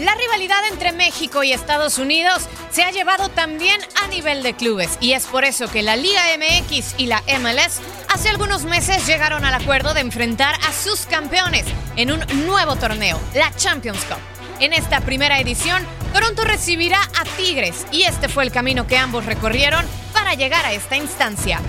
La rivalidad entre México y Estados Unidos se ha llevado también a nivel de clubes y es por eso que la Liga MX y la MLS hace algunos meses llegaron al acuerdo de enfrentar a sus campeones en un nuevo torneo, la Champions Cup. En esta primera edición, Toronto recibirá a Tigres y este fue el camino que ambos recorrieron para llegar a esta instancia.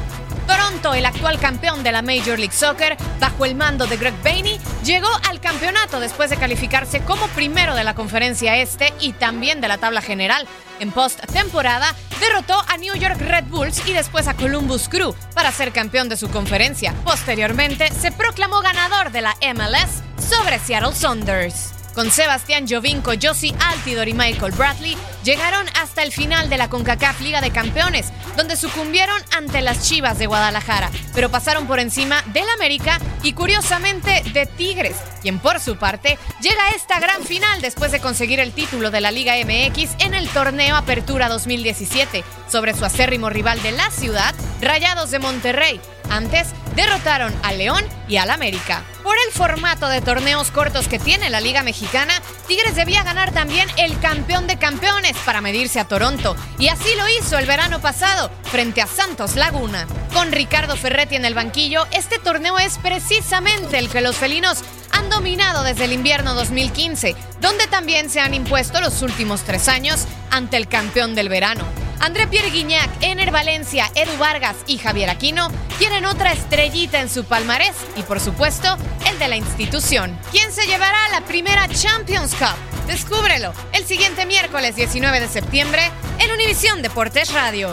Toronto, el actual campeón de la Major League Soccer, bajo el mando de Greg Bainey, llegó al campeonato después de calificarse como primero de la conferencia este y también de la tabla general. En post-temporada, derrotó a New York Red Bulls y después a Columbus Crew para ser campeón de su conferencia. Posteriormente, se proclamó ganador de la MLS sobre Seattle Saunders. Con Sebastián Jovinko, Josie Altidor y Michael Bradley, llegaron hasta el final de la CONCACAF Liga de Campeones, donde sucumbieron ante las Chivas de Guadalajara, pero pasaron por encima del América y curiosamente de Tigres, quien por su parte llega a esta gran final después de conseguir el título de la Liga MX en el torneo Apertura 2017, sobre su acérrimo rival de la ciudad, Rayados de Monterrey. Antes derrotaron al León y al América. Por el formato de torneos cortos que tiene la Liga Mexicana, Tigres debía ganar también el campeón de campeones para medirse a Toronto, y así lo hizo el verano pasado frente a Santos Laguna. Con Ricardo Ferretti en el banquillo, este torneo es precisamente el que los felinos han dominado desde el invierno 2015, donde también se han impuesto los últimos tres años ante el campeón del verano. André Pierre Guignac, Ener Valencia, Edu Vargas y Javier Aquino tienen otra estrellita en su palmarés y por supuesto el de la institución. ¿Quién se llevará la primera Champions Cup? Descúbrelo el siguiente miércoles 19 de septiembre en Univisión Deportes Radio.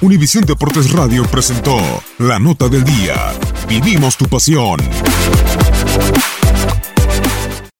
Univisión Deportes Radio presentó la nota del día. Vivimos tu pasión.